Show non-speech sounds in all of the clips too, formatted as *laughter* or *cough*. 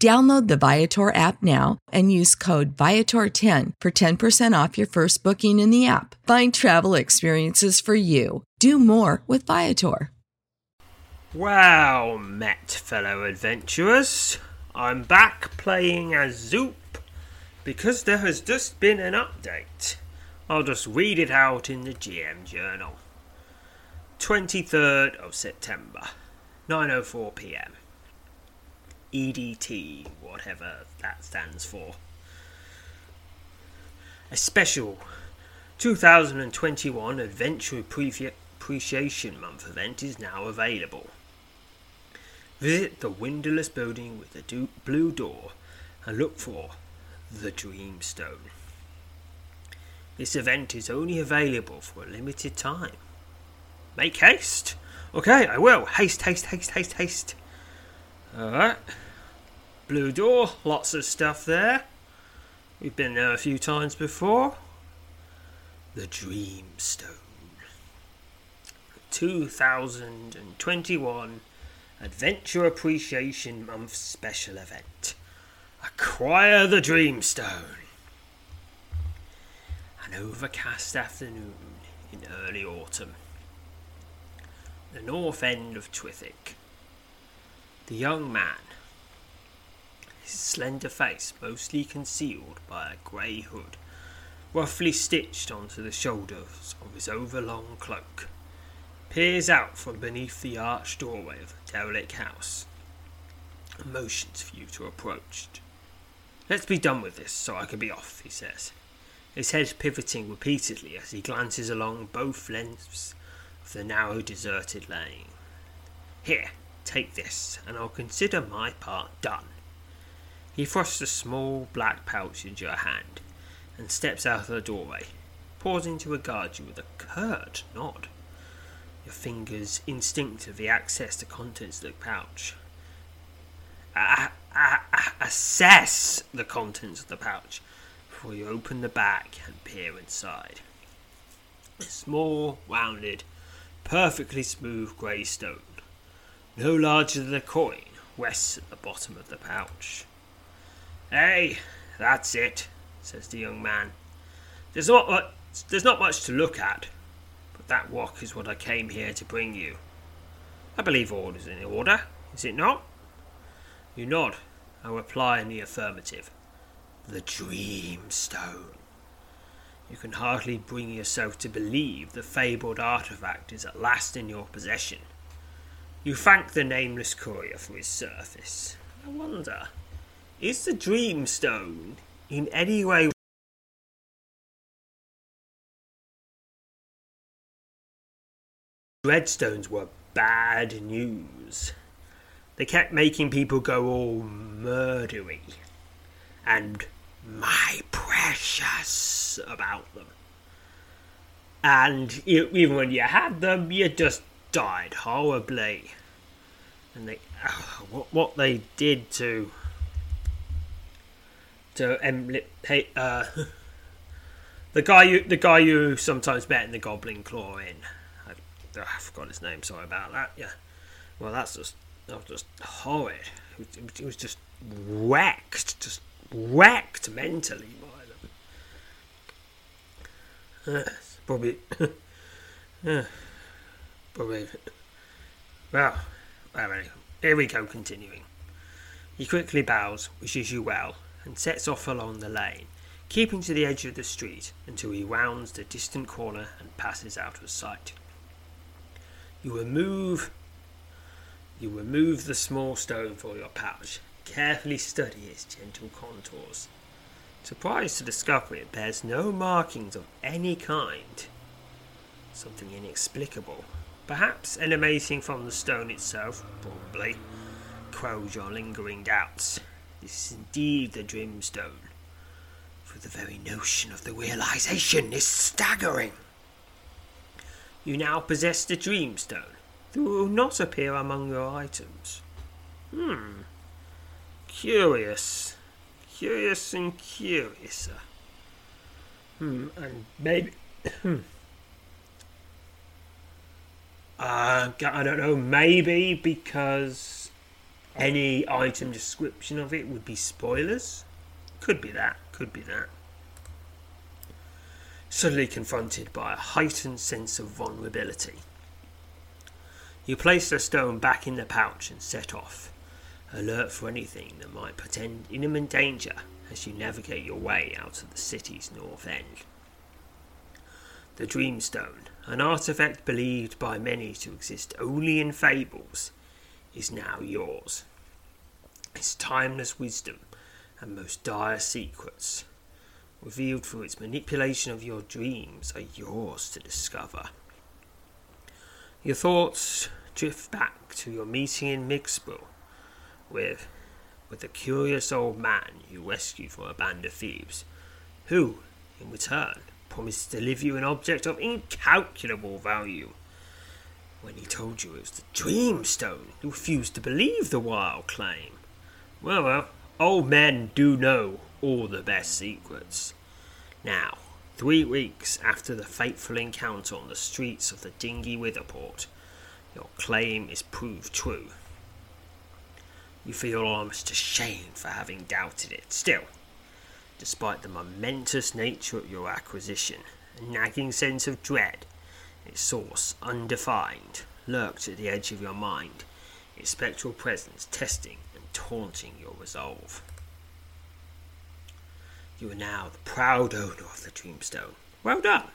Download the Viator app now and use code Viator10 for 10% off your first booking in the app. Find travel experiences for you. Do more with Viator. Wow, met fellow adventurers. I'm back playing as Zoop because there has just been an update. I'll just read it out in the GM journal. 23rd of September, 9:04 p.m. EDT, whatever that stands for. A special 2021 Adventure Appreciation Month event is now available. Visit the windowless building with the blue door and look for the Dreamstone. This event is only available for a limited time. Make haste! Okay, I will. Haste, haste, haste, haste, haste. Alright. Blue door, lots of stuff there. We've been there a few times before. The Dreamstone. 2021 Adventure Appreciation Month special event. Acquire the Dreamstone. An overcast afternoon in early autumn. The north end of Twithick. The young man, his slender face mostly concealed by a grey hood, roughly stitched onto the shoulders of his overlong cloak, peers out from beneath the arched doorway of the derelict house and motions for you to approach. Let's be done with this so I can be off, he says, his head pivoting repeatedly as he glances along both lengths of the narrow deserted lane. Here, Take this, and I'll consider my part done. He thrusts a small black pouch into your hand and steps out of the doorway, pausing to regard you with a curt nod. Your fingers instinctively access the contents of the pouch. Assess the contents of the pouch before you open the bag and peer inside. A small, rounded, perfectly smooth grey stone no larger than a coin, rests at the bottom of the pouch. Hey, that's it, says the young man. There's not much, there's not much to look at, but that rock is what I came here to bring you. I believe all is in order, is it not? You nod. I reply in the affirmative. The Dream Stone. You can hardly bring yourself to believe the fabled artifact is at last in your possession. You thank the nameless courier for his service. I wonder, is the Dreamstone in any way Redstones were bad news. they kept making people go all murdery and my precious about them. And even when you had them, you just died horribly. And they, oh, what, what they did to to Emily, uh, *laughs* the guy you the guy you sometimes met in the Goblin Claw in. I, oh, I forgot his name. Sorry about that. Yeah. Well, that's just that was just horrid. It was, was just wrecked, just wrecked mentally by them. Uh, probably, uh, *laughs* probably. Well, here we go. Continuing. He quickly bows, wishes you well, and sets off along the lane, keeping to the edge of the street until he rounds the distant corner and passes out of sight. You remove you remove the small stone from your pouch, carefully study its gentle contours. Surprised to discover it bears no markings of any kind. Something inexplicable, perhaps emanating from the stone itself, probably, quells your lingering doubts. This is indeed the Dreamstone. For the very notion of the realization is staggering. You now possess the Dreamstone, that will not appear among your items. Hmm. Curious. Curious and curiouser. Hmm, and maybe. *clears throat* uh, I don't know, maybe because any item description of it would be spoilers. Could be that, could be that. Suddenly confronted by a heightened sense of vulnerability. You place the stone back in the pouch and set off, alert for anything that might portend imminent danger as you navigate your way out of the city's north end. The Dreamstone, an artifact believed by many to exist only in fables, is now yours. Its timeless wisdom and most dire secrets, revealed through its manipulation of your dreams, are yours to discover. Your thoughts drift back to your meeting in Mixborough with, with the curious old man you rescued from a band of thieves, who, in return, promised to deliver you an object of incalculable value when he told you it was the Dreamstone, you refused to believe the wild claim. Well, well, old men do know all the best secrets. Now, three weeks after the fateful encounter on the streets of the dingy Witherport, your claim is proved true. You feel almost ashamed for having doubted it. Still, despite the momentous nature of your acquisition, a nagging sense of dread its source, undefined, lurked at the edge of your mind, its spectral presence testing and taunting your resolve. You are now the proud owner of the Dreamstone. Well done!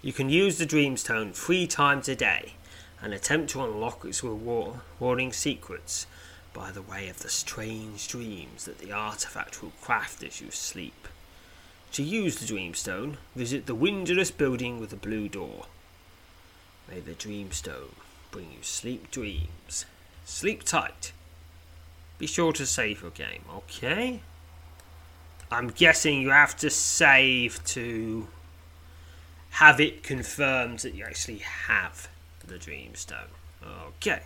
You can use the Dreamstone three times a day and attempt to unlock its rewarding secrets by the way of the strange dreams that the artifact will craft as you sleep. To use the Dreamstone, visit the windowless building with the blue door. May the Dreamstone bring you sleep dreams. Sleep tight. Be sure to save your game, okay? I'm guessing you have to save to have it confirmed that you actually have the Dreamstone. Okay.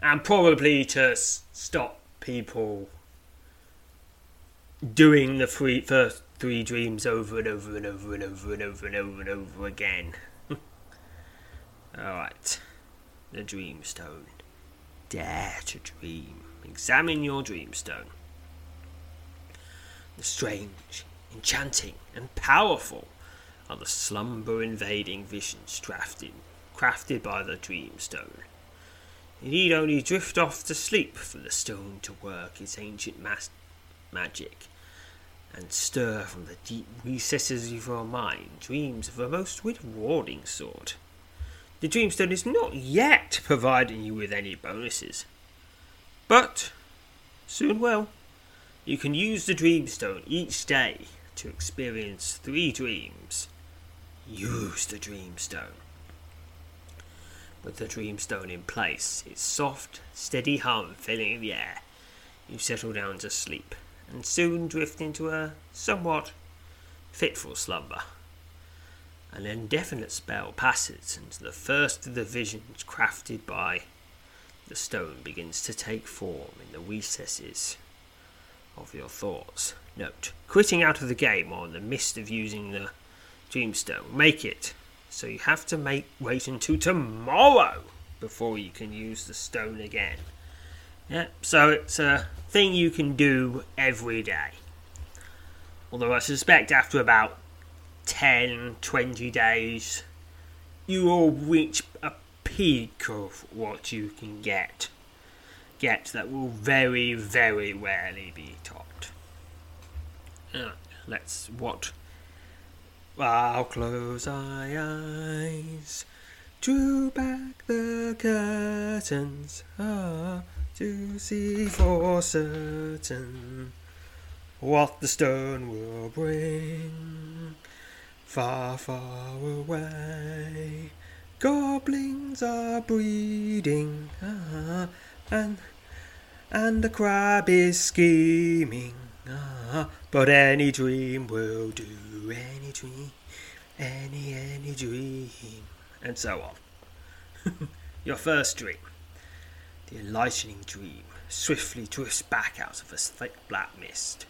And probably to s- stop people doing the three, first three dreams over and over and over and over and over and over and over again. *laughs* Alright. The Dreamstone. Dare to dream. Examine your Dreamstone. The strange, enchanting, and powerful are the slumber invading visions drafted, crafted by the Dreamstone. You need only drift off to sleep for the stone to work its ancient mas- magic and stir from the deep recesses of your mind dreams of a most rewarding sort. The Dreamstone is not yet providing you with any bonuses, but soon will. You can use the Dreamstone each day to experience three dreams. Use the Dreamstone. With the Dreamstone in place, its soft, steady hum filling the air. You settle down to sleep, and soon drift into a somewhat fitful slumber. An indefinite spell passes, and the first of the visions crafted by the stone begins to take form in the recesses of your thoughts. Note, quitting out of the game or the mist of using the Dreamstone, make it so you have to make wait until tomorrow before you can use the stone again. Yeah, so it's a thing you can do every day. Although I suspect after about 10, 20 days, you will reach a peak of what you can get. Get that will very, very rarely be topped. Let's what I'll close my eyes, drew back the curtains, ah, to see for certain what the stone will bring. Far, far away, goblins are breeding, ah, and and the crab is scheming. Ah, but any dream will do, any dream, any, any dream, and so on. *laughs* Your first dream. The enlightening dream swiftly drifts back out of a thick black mist,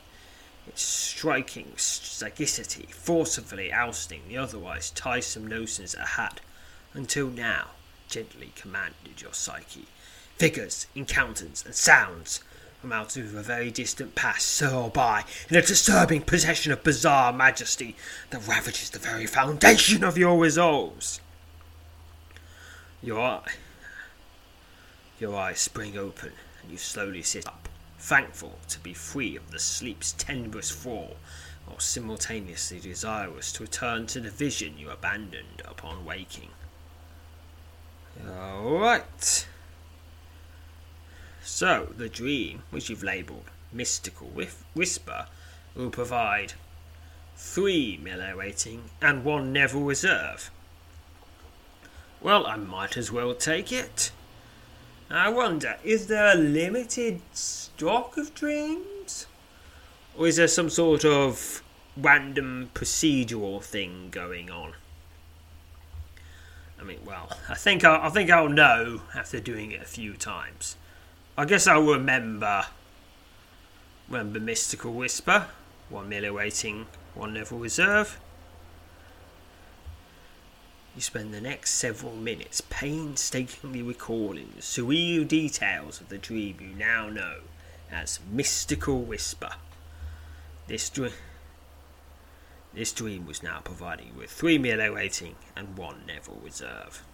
its striking sagacity forcibly ousting the otherwise tiresome notions it had, until now, gently commanded your psyche. Figures, encounters, and sounds out of a very distant past soar by in a disturbing possession of bizarre majesty that ravages the very foundation of your resolves. Your eye, your eyes spring open, and you slowly sit up, thankful to be free of the sleep's tenuous thrall, while simultaneously desirous to return to the vision you abandoned upon waking. All right. So, the dream, which you've labelled Mystical Whisper, will provide three melee rating and one Neville reserve. Well, I might as well take it. I wonder, is there a limited stock of dreams? Or is there some sort of random procedural thing going on? I mean, well, I think I'll, I think I'll know after doing it a few times. I guess I'll remember. Remember Mystical Whisper. One melee rating, one level reserve. You spend the next several minutes painstakingly recalling the surreal details of the dream you now know as Mystical Whisper. This dream. This dream was now providing you with three melee rating and one Neville reserve.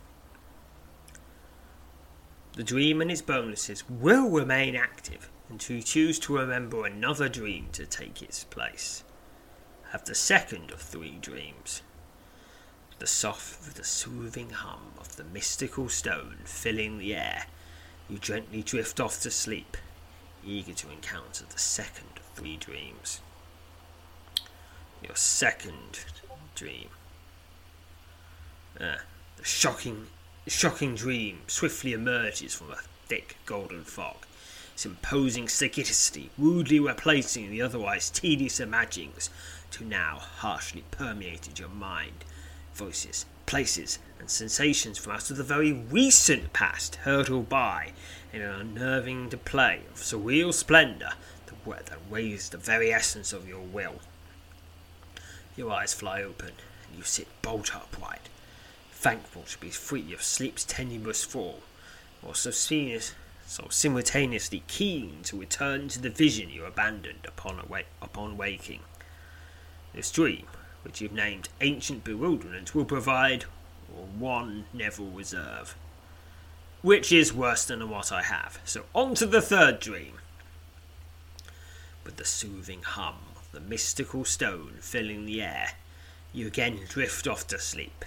The dream and its bonuses will remain active until you choose to remember another dream to take its place. Have the second of three dreams. The soft, the soothing hum of the mystical stone filling the air, you gently drift off to sleep, eager to encounter the second of three dreams. Your second dream. Ah, the shocking shocking dream swiftly emerges from a thick golden fog, its imposing sagacity rudely replacing the otherwise tedious imaginings to now harshly permeated your mind. Voices, places, and sensations from out of the very recent past hurtle by in an unnerving display of surreal splendour that weighs the very essence of your will. Your eyes fly open, and you sit bolt upright, thankful to be free of sleep's tenuous thrall, or so, so simultaneously keen to return to the vision you abandoned upon, upon waking. This dream, which you've named Ancient Bewilderment, will provide one Neville reserve, which is worse than what I have. So on to the third dream. With the soothing hum of the mystical stone filling the air, you again drift off to sleep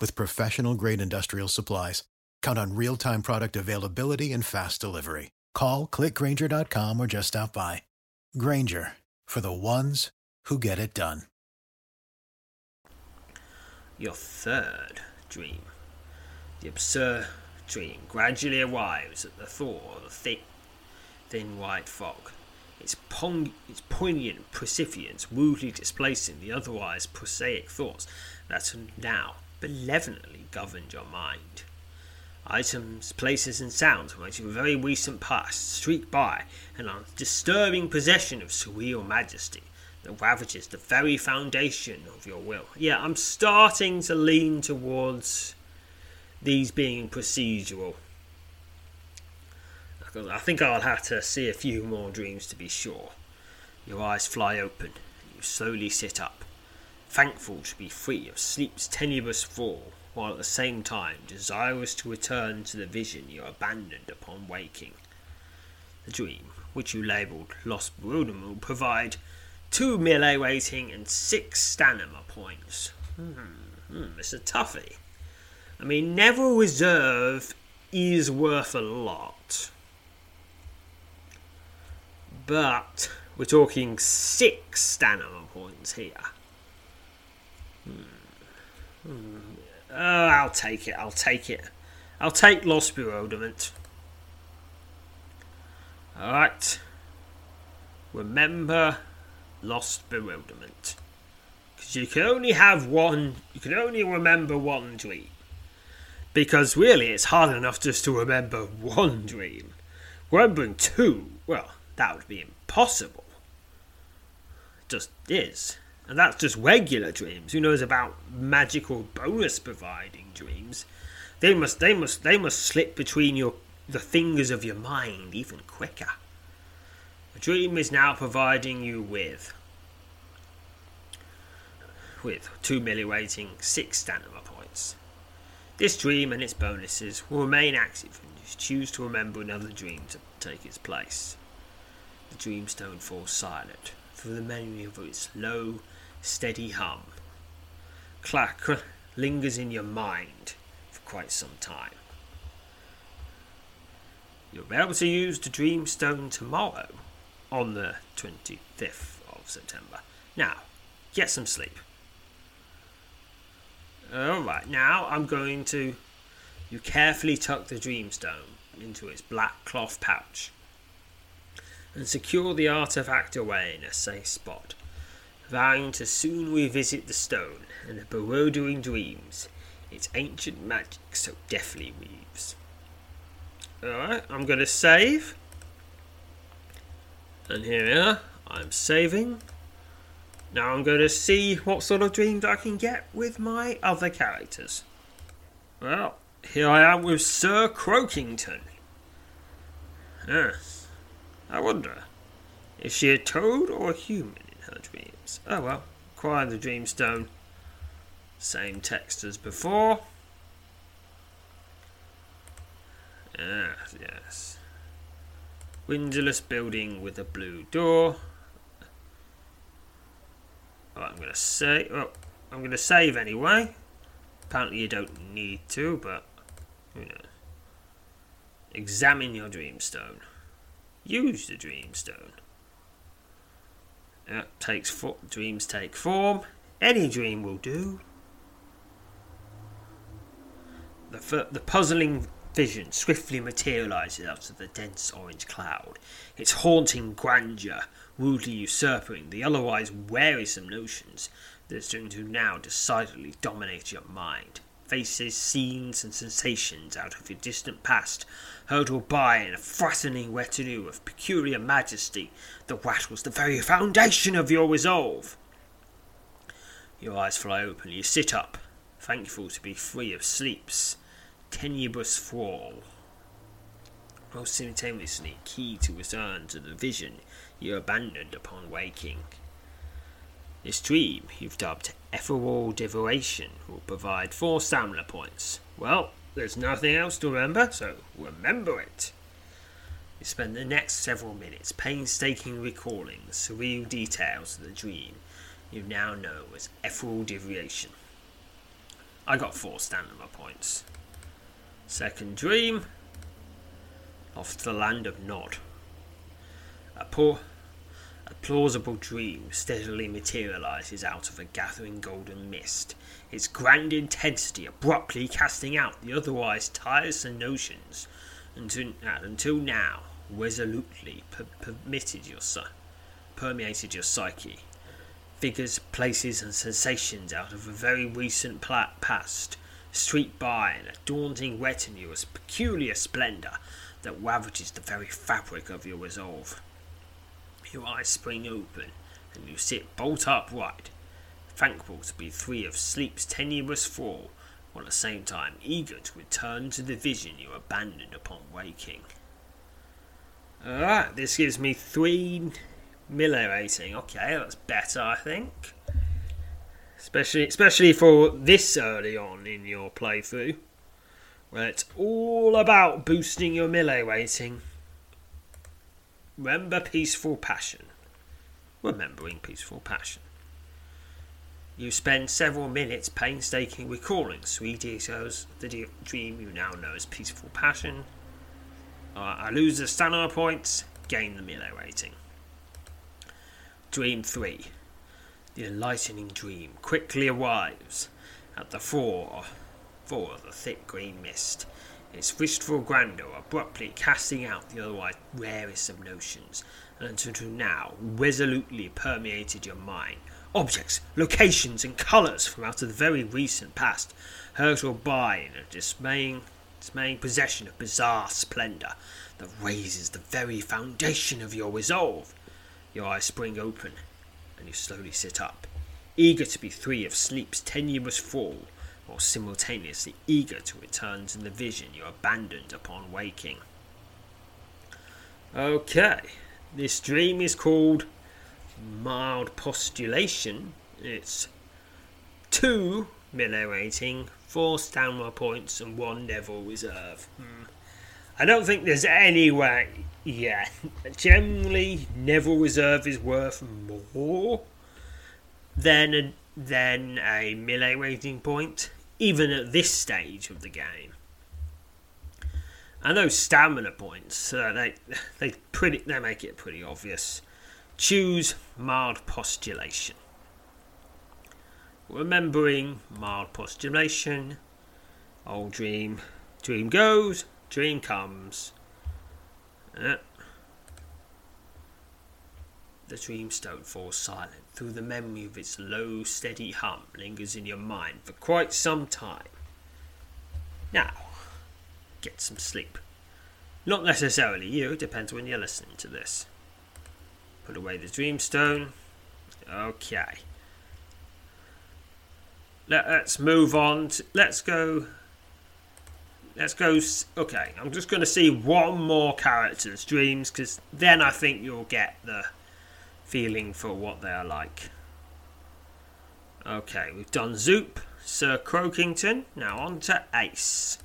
with professional grade industrial supplies. Count on real time product availability and fast delivery. Call clickgrainger.com or just stop by. Grainger for the ones who get it done. Your third dream. The absurd dream gradually arrives at the thought of the thick, thin white fog. Its, pong- its poignant percipience rudely displacing the otherwise prosaic thoughts that now benevolently governed your mind. Items, places, and sounds from your very recent past streak by and are disturbing possession of surreal majesty that ravages the very foundation of your will. Yeah, I'm starting to lean towards these being procedural. I think I'll have to see a few more dreams to be sure. Your eyes fly open, and you slowly sit up thankful to be free of sleep's tenuous thrall, while at the same time desirous to return to the vision you abandoned upon waking. The dream, which you labelled Lost Bewilderment, will provide two melee rating and six stamina points. Hmm, hmm, it's a. I mean, Neville Reserve is worth a lot. But we're talking six stamina points here. Oh, I'll take it. I'll take it. I'll take Lost Bewilderment. Alright. Remember Lost Bewilderment. Because you can only have one, you can only remember one dream. Because really, it's hard enough just to remember one dream. Remembering two, well, that would be impossible. Just is. And that's just regular dreams. Who knows about magical bonus providing dreams? They must they must they must slip between your the fingers of your mind even quicker. A dream is now providing you with with two melee rating six stamina points. This dream and its bonuses will remain active and you choose to remember another dream to take its place. The dreamstone falls silent, for the memory of its low steady hum. Clack lingers in your mind for quite some time. You'll be able to use the Dreamstone tomorrow on the 25th of September. Now, get some sleep. Alright, now I'm going to. You carefully tuck the Dreamstone into its black cloth pouch and secure the artifact away in a safe spot vowing to soon revisit the stone and the bewildering dreams its ancient magic so deftly weaves. Alright, I'm going to save. And here we are. I'm saving. Now I'm going to see what sort of dreams I can get with my other characters. Well, here I am with Sir Croakington. Yes. I wonder, is she a toad or a human her dreams? Oh well, acquire the Dreamstone. Same text as before. Ah, yes, yes. Windowless building with a blue door. Oh, I'm gonna say. Well, I'm gonna save anyway. Apparently, you don't need to, but who knows? Examine your dreamstone. Use the dreamstone. Uh, takes fo- dreams take form. Any dream will do. The, f- the puzzling vision swiftly materializes out of the dense orange cloud, its haunting grandeur rudely usurping the otherwise wearisome notions that seem to now decidedly dominate your mind. Faces, scenes, and sensations out of your distant past hurtle by in a frightening retinue of peculiar majesty that rattles the very foundation of your resolve. Your eyes fly open, you sit up, thankful to be free of sleep's tenuous thrall. Most simultaneously key to return to the vision you abandoned upon waking. This dream you've dubbed Ethereal Devoration will provide four stamina points. Well, there's nothing else to remember, so remember it. You spend the next several minutes painstakingly recalling the surreal details of the dream you now know as Ethereal Deviation. I got four stamina points. Second dream, off to the land of Nod. A poor, a plausible dream steadily materializes out of a gathering golden mist, its grand intensity abruptly casting out the otherwise tiresome notions until, uh, until now resolutely per- permitted your permeated your psyche. Figures, places, and sensations out of a very recent past streak by in a daunting retinue of peculiar splendor that ravages the very fabric of your resolve. Your eyes spring open, and you sit bolt upright, thankful to be free of sleep's tenuous thrall, while at the same time eager to return to the vision you abandoned upon waking. Alright, this gives me three melee rating. Okay, that's better, I think. Especially, especially for this early on in your playthrough, where it's all about boosting your melee rating. Remember peaceful passion. Remembering peaceful passion. You spend several minutes painstakingly recalling sweet details of the dream you now know as peaceful passion. Uh, I lose the stamina points, gain the melee rating. Dream 3. The enlightening dream quickly arrives at the fore, fore of the thick green mist its wistful grandeur abruptly casting out the otherwise rarest of notions, and until now resolutely permeated your mind. Objects, locations, and colours from out of the very recent past hurtle by in a dismaying, dismaying possession of bizarre splendour that raises the very foundation of your resolve. Your eyes spring open, and you slowly sit up, eager to be free of sleep's tenuous fall or simultaneously eager to return to the vision you abandoned upon waking. Okay, this dream is called Mild Postulation. It's two melee rating, four stamina points, and one Neville reserve. Hmm. I don't think there's any way. Yeah, *laughs* generally, Neville reserve is worth more than a, than a melee rating point even at this stage of the game. And those stamina points, uh, they they pretty they make it pretty obvious. Choose mild postulation. Remembering mild postulation, old dream, dream goes, dream comes. Uh, the dreamstone falls silent through the memory of its low, steady hum lingers in your mind for quite some time. Now, get some sleep. Not necessarily you, depends when you're listening to this. Put away the dreamstone. Okay. Let, us move on. To, let's go. Let's go. Okay, I'm just going to see one more character's dreams because then I think you'll get the feeling for what they are like. Okay, we've done Zoop, Sir Croakington. Now on to Ace.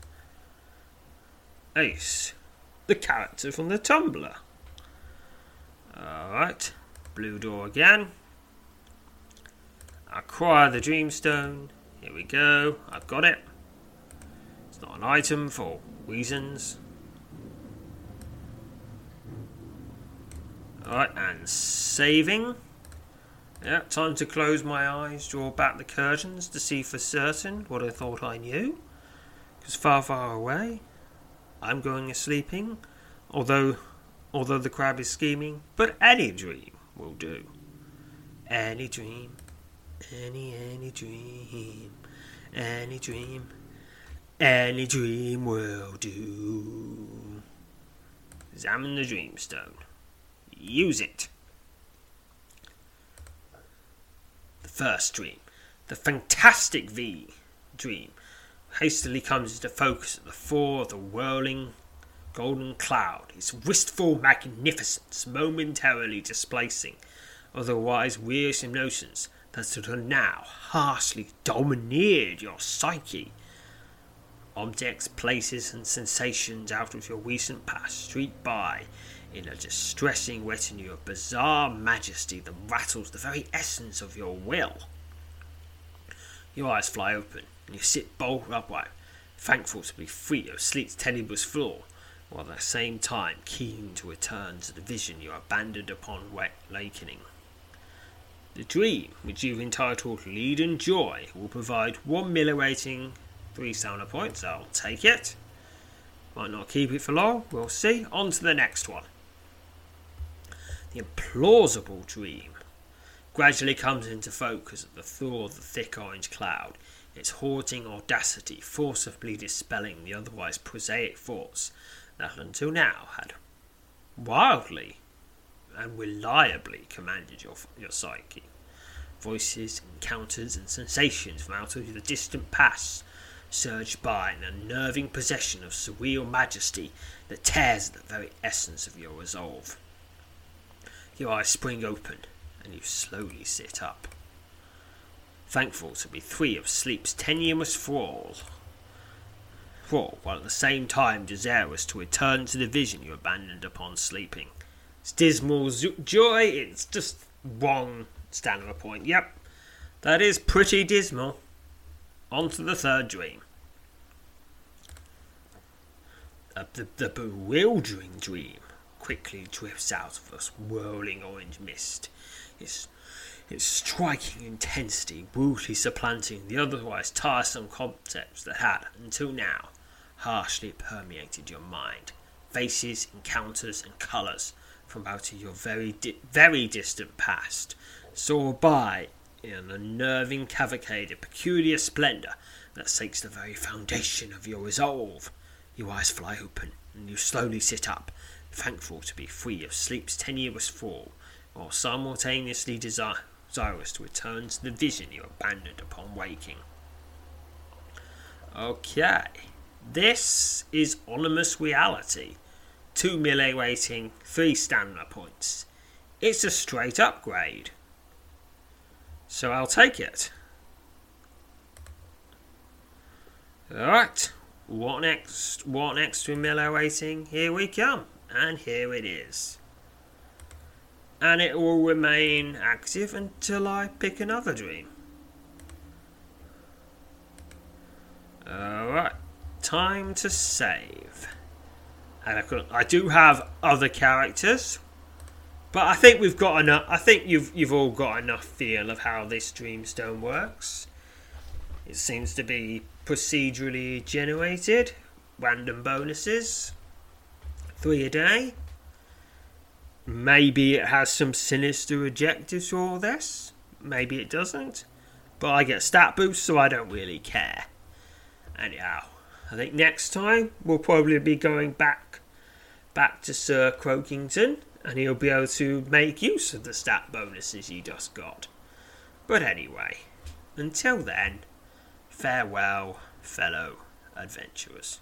Ace, the character from the Tumbler. Alright, blue door again. Acquire the Dreamstone. Here we go. I've got it. It's not an item for reasons. Alright, and saving. Yeah, time to close my eyes, draw back the curtains to see for certain what I thought I knew. Because far, far away, I'm going a sleeping, although, although the crab is scheming. But any dream will do. Any dream, any any dream, any dream, any dream will do. Examine the dreamstone. Use it. The first dream, the fantastic V dream, hastily comes into focus at the fore of the whirling golden cloud, its wistful magnificence momentarily displacing otherwise wearisome notions that until now harshly domineered your psyche. Objects, places, and sensations out of your recent past streak by in a distressing retinue of bizarre majesty that rattles the very essence of your will. Your eyes fly open, and you sit bolt upright, thankful to be free of sleep's tenebrous floor, while at the same time keen to return to the vision you abandoned upon awakening. The dream, which you've entitled Lead and Joy, will provide one melee rating, three sounder points. I'll take it. Might not keep it for long, we'll see. On to the next one. The implausible dream gradually comes into focus at the thaw of the thick orange cloud, its haunting audacity forcibly dispelling the otherwise prosaic thoughts that until now had wildly and reliably commanded your, your psyche. Voices, encounters, and sensations from out of the distant past surge by in unnerving possession of surreal majesty that tears at the very essence of your resolve. Your eyes spring open, and you slowly sit up. Thankful to be free of sleep's tenuous thrall, thrall, while at the same time desirous to return to the vision you abandoned upon sleeping. It's dismal joy. It's just one standard point. Yep, that is pretty dismal. On to the third dream. Uh, the, the bewildering dream quickly drifts out of us, whirling orange mist. Its, its striking intensity brutally supplanting the otherwise tiresome concepts that had, until now, harshly permeated your mind. Faces, encounters, and colours from out of your very, di- very distant past, soar by in an unnerving cavalcade of peculiar splendour that shakes the very foundation of your resolve. Your eyes fly open, and you slowly sit up, thankful to be free of sleep's tenuous fall, while simultaneously desirous to return to the vision you abandoned upon waking. Okay, this is Ominous Reality 2 melee rating, 3 stamina points. It's a straight upgrade. So I'll take it. Alright, what next? What next with melee rating? Here we come. And here it is. And it will remain active until I pick another dream. Alright, time to save. And I, could, I do have other characters, but I think we've got enough. I think you've you've all got enough feel of how this Dreamstone works. It seems to be procedurally generated, random bonuses, three a day. Maybe it has some sinister objectives for all this. Maybe it doesn't. But I get stat boosts, so I don't really care. Anyhow, I think next time we'll probably be going back back to Sir Croakington and he'll be able to make use of the stat bonuses he just got. But anyway, until then, farewell, fellow adventurers.